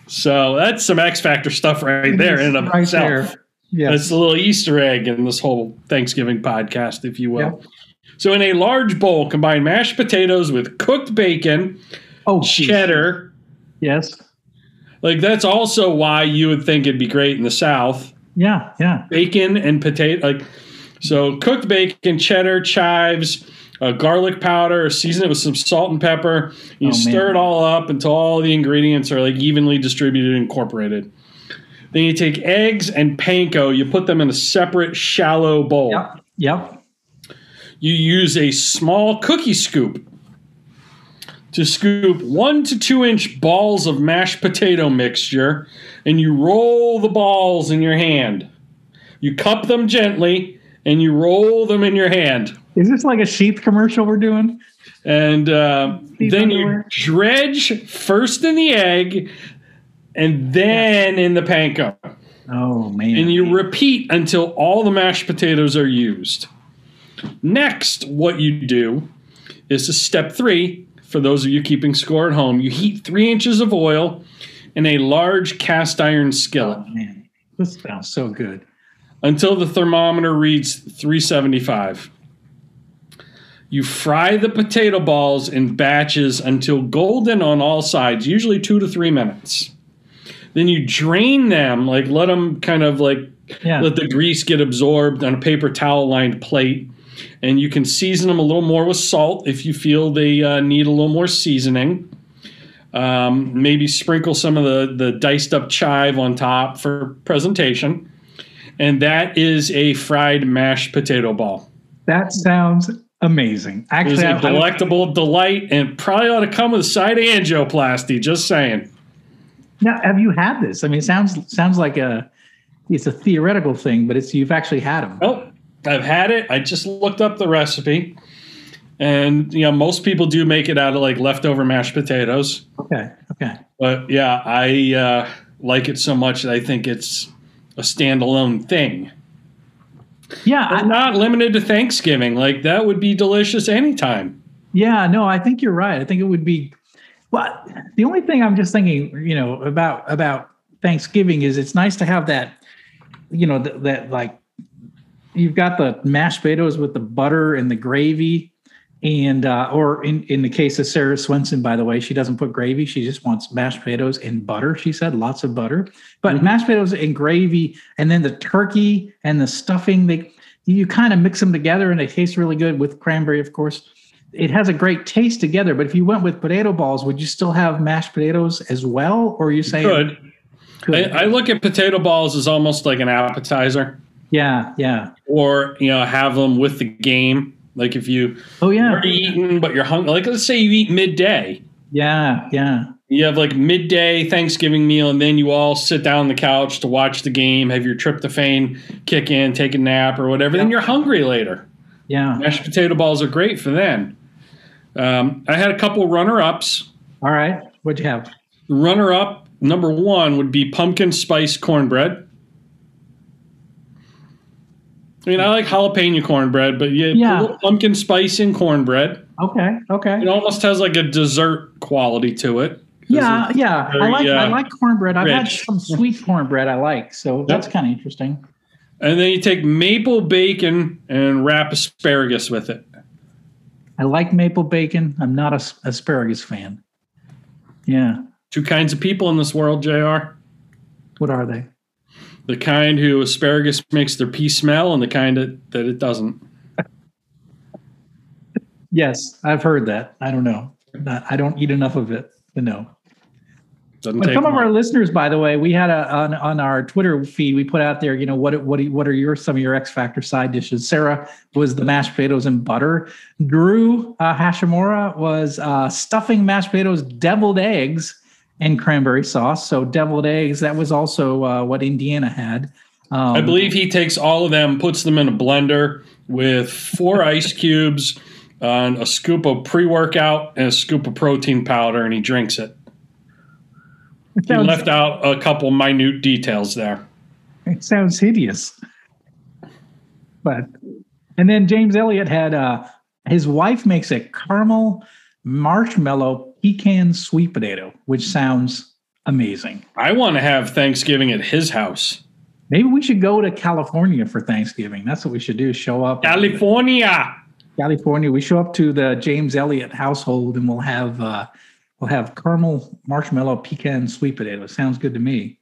S5: So that's some X Factor stuff right there in and of
S6: Right
S5: itself.
S6: there. Yes.
S5: That's a little Easter egg in this whole Thanksgiving podcast, if you will. So in a large bowl, combine mashed potatoes with cooked bacon,
S6: oh,
S5: cheddar.
S6: Yes.
S5: Like that's also why you would think it'd be great in the South.
S6: Yeah. Yeah.
S5: Bacon and potato, like so, cooked bacon, cheddar, chives, uh, garlic powder, season it with some salt and pepper. You
S6: Oh,
S5: stir
S6: man.
S5: it all up until all the ingredients are like evenly distributed and incorporated. Then you take eggs and panko, you put them in a separate shallow bowl.
S6: Yep. Yep.
S5: You use a small cookie scoop to scoop one to two inch balls of mashed potato mixture, and you roll the balls in your hand. You cup them gently, and you roll them in your hand.
S6: Is this like a sheath commercial we're doing?
S5: And uh, then
S6: underwear.
S5: you dredge first in the egg, and then in the panko.
S6: Oh man.
S5: and you repeat until all the mashed potatoes are used. Next, what you do is to step three. For those of you keeping score at home, you heat three inches of oil in a large cast iron skillet
S6: Oh, man. This sounds so good.
S5: until the thermometer reads 375. You fry the potato balls in batches until golden on all sides, usually two to three minutes. Then you drain them, like let them kind of like
S6: Yeah.
S5: let the grease get absorbed on a paper towel lined plate. And you can season them a little more with salt if you feel they uh, need a little more seasoning. Um, maybe sprinkle some of the, the diced up chive on top for presentation. And that is a fried mashed potato ball.
S6: That sounds amazing.
S5: It
S6: Actually,
S5: a
S6: I- I-
S5: delectable delight and probably ought to come with a side of angioplasty, just saying.
S6: now have you had this? I mean, it sounds sounds like a it's a theoretical thing, but it's you've actually had them.
S5: Oh, I've had it. I just looked up the recipe. And, you know, most people do make it out of like leftover mashed potatoes.
S6: Okay. Okay.
S5: But yeah, I uh, like it so much that I think it's a standalone thing.
S6: Yeah.
S5: But
S6: I,
S5: not limited to Thanksgiving. Like that would be delicious anytime.
S6: yeah. No, I think you're right. I think it would be. Well, the only thing I'm just thinking, you know, about about Thanksgiving is it's nice to have that, you know, that like you've got the mashed potatoes with the butter and the gravy. And uh, or in, in the case of Sarah Swenson, by the way, she doesn't put gravy. She just wants mashed potatoes and butter. She said lots of butter, but mashed potatoes and gravy, and then the turkey and the stuffing. They you kind of mix them together, and they taste really good with cranberry, of course. It has a great taste together. But if you went with potato balls, would you still have mashed potatoes as well, or are you saying
S5: Good.
S6: Good.
S5: I, I look at potato balls as almost like an appetizer,
S6: yeah, yeah.
S5: or you know, have them with the game. Like if you
S6: Oh yeah,
S5: already eaten, but you're hungry. Like let's say you eat midday.
S6: yeah, yeah.
S5: You have like midday Thanksgiving meal, and then you all sit down on the couch to watch the game, have your tryptophan kick in, take a nap or whatever. Then you're hungry later.
S6: Yeah.
S5: Mashed potato balls are great for then. Um, I had a couple runner ups.
S6: All right. What'd you have?
S5: Runner up number one would be pumpkin spice cornbread. I mean, I like jalapeno cornbread, but yeah,
S6: Yeah.
S5: a little pumpkin spice in cornbread.
S6: Okay. Okay.
S5: It almost has like a dessert quality to it.
S6: Yeah, yeah. I
S5: very,
S6: like I
S5: uh,
S6: like cornbread. I've had some sweet cornbread I like, so that's kind of interesting.
S5: And then you take maple bacon and wrap asparagus with it.
S6: I like maple bacon. I'm not a asparagus fan. Yeah.
S5: Two kinds of people in this world, JR.
S6: What are they?
S5: The kind who asparagus makes their pee smell and the kind that, that it doesn't.
S6: Yes, I've heard that. I don't know. Not- I don't eat enough of it to know.
S5: Doesn't
S6: But some of our listeners, by the way, we had a on, on our Twitter feed. We put out there, you know, what what what are your some of your X Factor side dishes? Sarah was the mashed potatoes and butter. Drew uh, Hashimura was uh, stuffing mashed potatoes, deviled eggs, and cranberry sauce. So deviled eggs. That was also uh, what Indiana had. Um,
S5: I believe he takes all of them, puts them in a blender with four ice cubes, and a scoop of pre workout, and a scoop of protein powder, and he drinks it.
S6: it
S5: He left out a couple minute details there.
S6: it sounds hideous. But and then James Elliott had uh, his wife makes a caramel marshmallow pecan sweet potato, which sounds amazing.
S5: I want to have Thanksgiving at his house.
S6: Maybe we should go to California for Thanksgiving. That's what we should do. Show up
S5: California.
S6: California. We show up to the James Elliott household and we'll have uh, we'll have caramel marshmallow pecan sweet potato. Sounds good to me.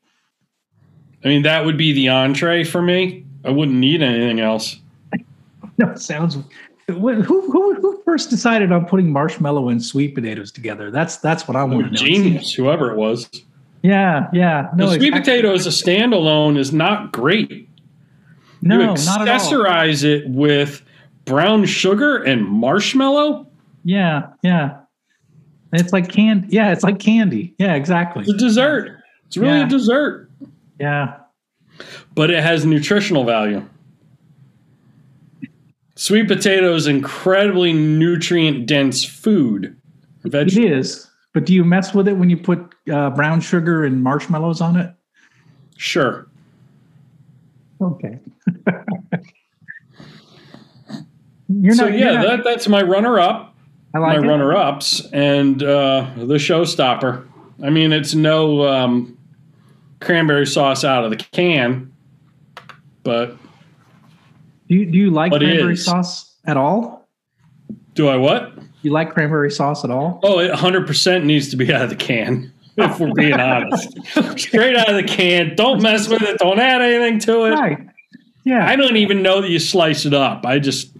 S5: I mean, that would be the entree for me. I wouldn't need anything else.
S6: No, it sounds. Who, who who first decided on putting marshmallow and sweet potatoes together? That's that's what I want to know.
S5: Genius, whoever it was.
S6: Yeah, yeah. No,
S5: the sweet
S6: exactly.
S5: potato as a standalone is not great.
S6: No,
S5: you
S6: not at all.
S5: accessorize it with brown sugar and marshmallow.
S6: Yeah, yeah. It's like candy. Yeah, it's like candy. Yeah, exactly.
S5: It's a dessert. It's really
S6: Yeah.
S5: a dessert,
S6: Yeah.
S5: but it has nutritional value. Sweet potato is incredibly nutrient dense food.
S6: It
S5: Vegetable.
S6: is. But do you mess with it when you put uh, brown sugar and marshmallows on it?
S5: Sure.
S6: Okay. you're
S5: so
S6: not.
S5: yeah,
S6: not-
S5: that, that's my runner up.
S6: I
S5: my
S6: it.
S5: runner ups and uh, the showstopper. I mean, it's no um, cranberry sauce out of the can, but
S6: Do you, do you like
S5: What
S6: cranberry
S5: is?
S6: sauce at all?
S5: do I what?
S6: You like cranberry sauce at all?
S5: Oh, it 100% needs to be out of the can, if we're being honest. Straight out of the can. Don't mess with it. Don't add anything to it.
S6: Right. Yeah.
S5: I don't even know that you slice it up. I just,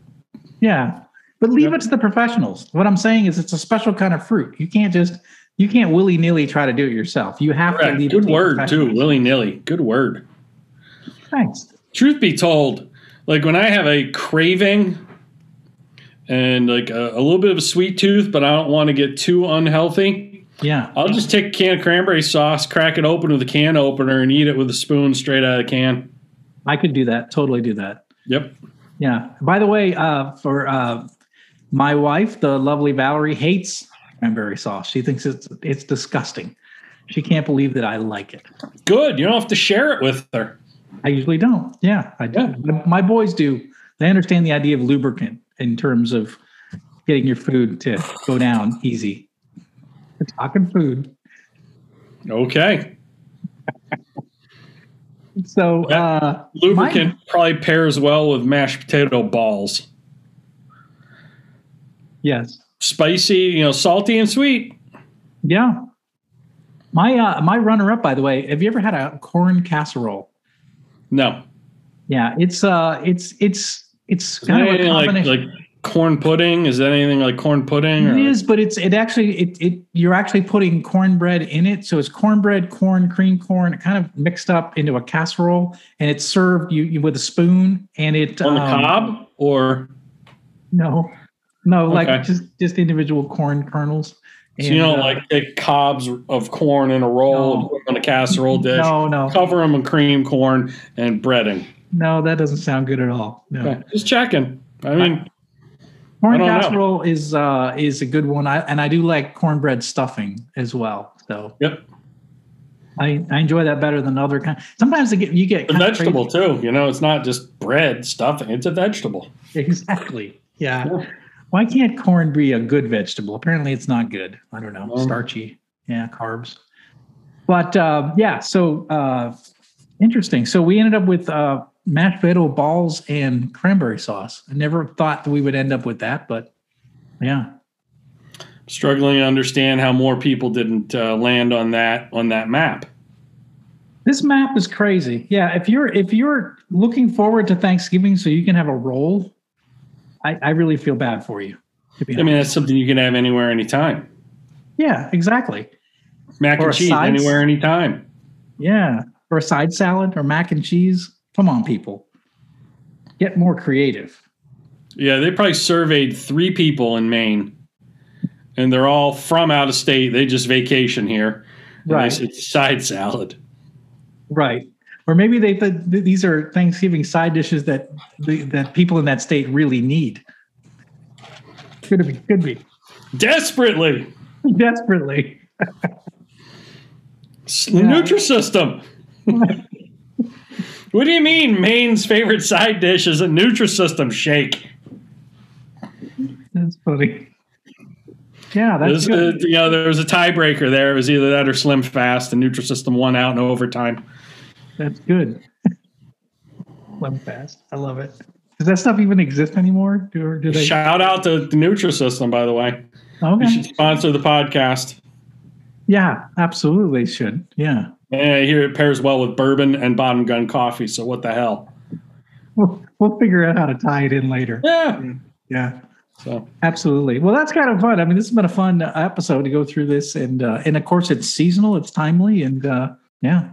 S6: Yeah. But leave it to the professionals. What I'm saying is it's a special kind of fruit. You can't just you can't willy nilly try to do it yourself. You have to
S5: correct.
S6: leave it
S5: good
S6: to the
S5: word, too. Willy nilly. Good word.
S6: Thanks.
S5: Truth be told, like when I have a craving and like a, a little bit of a sweet tooth, but I don't want to get too unhealthy,
S6: Yeah.
S5: I'll just take a can of cranberry sauce, crack it open with a can opener, and eat it with a spoon straight out of the can.
S6: I could do that. Totally do that.
S5: Yep.
S6: Yeah. By the way, uh, for uh, my wife, the lovely Valerie, hates cranberry sauce. She thinks it's it's disgusting. She can't believe that I like it.
S5: Good. You don't have to share it with her.
S6: I usually don't. Yeah, I do.
S5: Yeah.
S6: My- My boys do. They understand the idea of lubricant in terms of getting your food to go down easy. We're talking food.
S5: Okay.
S6: So, uh,
S5: Lubricant probably pairs well with mashed potato balls.
S6: yes,
S5: Spicy, you know, salty and sweet.
S6: yeah. My uh, my runner up, by the way. Have you ever had a corn casserole?
S5: No.
S6: Yeah, it's uh, it's it's it's kind of a
S5: anything like, like corn pudding? Is that anything like corn pudding?
S6: It
S5: or-
S6: is, but it's it actually it it you're actually putting cornbread in it. So it's cornbread, corn, cream corn, kind of mixed up into a casserole, and it's served you, you with a spoon. And it
S5: on the
S6: um,
S5: cob or
S6: No, no, like
S5: Okay.
S6: just just individual corn kernels.
S5: So you don't
S6: And, uh,
S5: like take cobs of corn in a roll and
S6: No.
S5: put them in a casserole dish,
S6: No, no,
S5: cover them in cream corn and breading.
S6: no. That doesn't sound good at all. No,
S5: Okay, Just checking. I mean,
S6: corn
S5: know.
S6: casserole is uh is a good one. I and I do like cornbread stuffing as well. So
S5: yep,
S6: I, I enjoy that better than other kind. Sometimes get you get
S5: a vegetable too. You know, it's not just bread stuffing; it's a vegetable.
S6: Exactly. Yeah.
S5: Yeah.
S6: Why can't corn be a good vegetable? Apparently, it's not good. I don't know.
S5: Um,
S6: Starchy. Yeah, carbs. But uh, yeah, so uh, interesting. So we ended up with uh, mashed potato balls and cranberry sauce. I never thought that we would end up with that, but yeah.
S5: Struggling to understand how more people didn't uh, land on that on that map.
S6: This map is crazy. Yeah, if you're if you're looking forward to Thanksgiving so you can have a roll, I, I really feel bad for you.
S5: I mean, that's something you can have anywhere, anytime.
S6: yeah, exactly.
S5: Mac
S6: Or
S5: and cheese,
S6: sides.
S5: anywhere, anytime.
S6: Yeah, or a side salad or mac and cheese. Come on, people, get more creative.
S5: Yeah, they probably surveyed three people in Maine, and they're all from out of state. They just vacation here. And
S6: Right.
S5: They said side salad.
S6: Right. Or maybe they th- th- these are Thanksgiving side dishes that that people in that state really need. Could be, could be
S5: Desperately.
S6: desperately.
S5: Nutrisystem. what do you mean Maine's favorite side dish is a Nutrisystem shake?
S6: That's funny. Yeah, that's
S5: There's a, you know, there was a tiebreaker there. It was either that or Slim Fast, and Nutrisystem won out in overtime.
S6: That's good. Slim fast. I love it. Does that stuff even exist anymore? Do, or do they?
S5: Shout out to the Nutrisystem, by the way. You
S6: Okay.
S5: should sponsor the podcast.
S6: Yeah, absolutely. Should. Yeah.
S5: Yeah, I hear it pairs well with bourbon and bottom gun coffee. So what the hell?
S6: We'll, we'll figure out how to tie it in later.
S5: Yeah.
S6: Yeah.
S5: So
S6: Absolutely. Well, that's kind of fun. I mean, this has been a fun episode to go through this, and uh, and of course, it's seasonal, it's timely, and uh, yeah,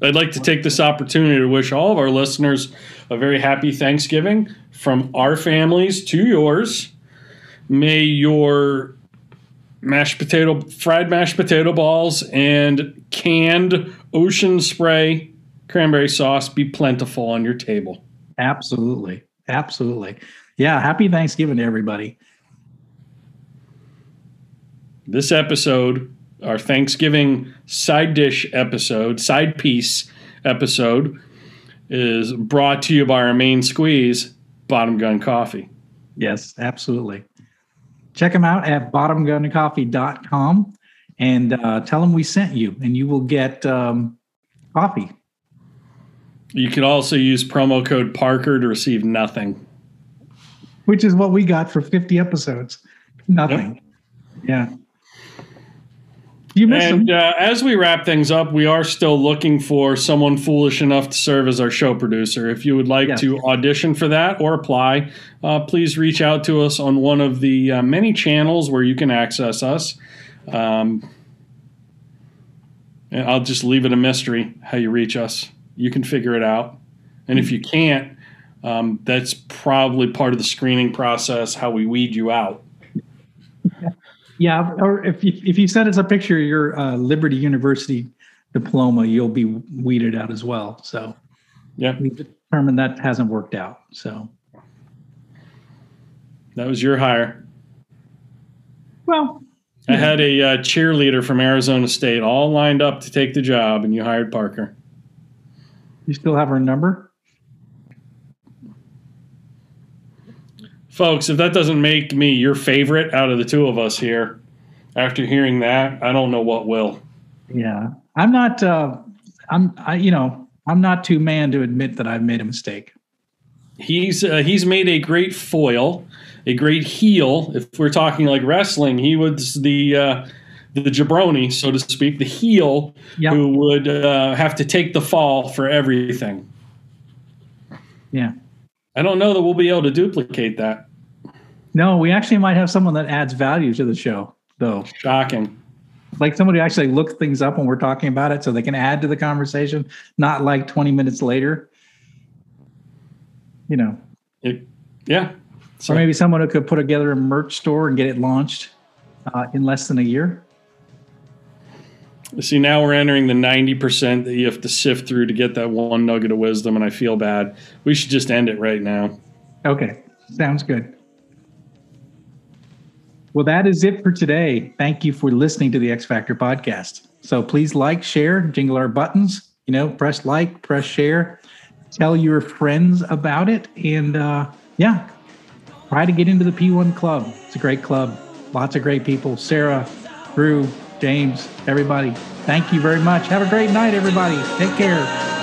S5: I'd like to take this opportunity to wish all of our listeners a very happy Thanksgiving from our families to yours. May your mashed potato, fried mashed potato balls, and canned Ocean Spray cranberry sauce be plentiful on your table.
S6: absolutely, absolutely. Yeah. Happy Thanksgiving to everybody.
S5: This episode, our Thanksgiving side dish episode, side piece episode, is brought to you by our main squeeze, Bottom Gun Coffee.
S6: Yes, absolutely. Check them out at bottomguncoffee.com and uh, tell them we sent you, and you will get um, coffee.
S5: You can also use promo code Parker to receive nothing.
S6: which is what we got for 50 episodes. Nothing. Yeah. You missed
S5: And
S6: them.
S5: uh, as we wrap things up, we are still looking for someone foolish enough to serve as our show producer. If you would like to audition for that or apply, uh, please reach out to us on one of the uh, many channels where you can access us. Um, and I'll just leave it a mystery how you reach us. You can figure it out. And if you can't, um, that's probably part of the screening process, how we weed you out.
S6: Yeah. Or if you, if you send us a picture of your uh, Liberty University diploma, you'll be weeded out as well. So
S5: Yeah,
S6: we determined that hasn't worked out. So,
S5: that was your hire.
S6: well,
S5: I had a uh, cheerleader from Arizona State all lined up to take the job, and you hired Parker.
S6: you still have her number?
S5: Folks, if that doesn't make me your favorite out of the two of us here, after hearing that, I don't know what will.
S6: Yeah. I'm not, uh, I'm, I, you know, I'm not too man to admit that I've made a mistake.
S5: He's uh, he's made a great foil, a great heel. If we're talking like wrestling, he was the uh, the jabroni, so to speak, the heel
S6: Yep.
S5: who would uh, have to take the fall for everything.
S6: Yeah.
S5: I don't know that we'll be able to duplicate that.
S6: No, we actually might have someone that adds value to the show, though.
S5: Shocking.
S6: like somebody actually looks things up when we're talking about it so they can add to the conversation not like 20 minutes later you know
S5: It, yeah. So
S6: or maybe someone who could put together a merch store and get it launched uh, in less than a year
S5: See, now we're entering the 90% that you have to sift through to get that one nugget of wisdom, and I feel bad. We should just end it right now.
S6: okay sounds good well that is it for today thank you for listening to the x factor podcast so please like share jingle our buttons you know press like press share tell your friends about it and uh, yeah try to get into the P1 club. It's a great club. Lots of great people. Sarah, Drew, James, everybody. Thank you very much. Have a great night, everybody. Take care.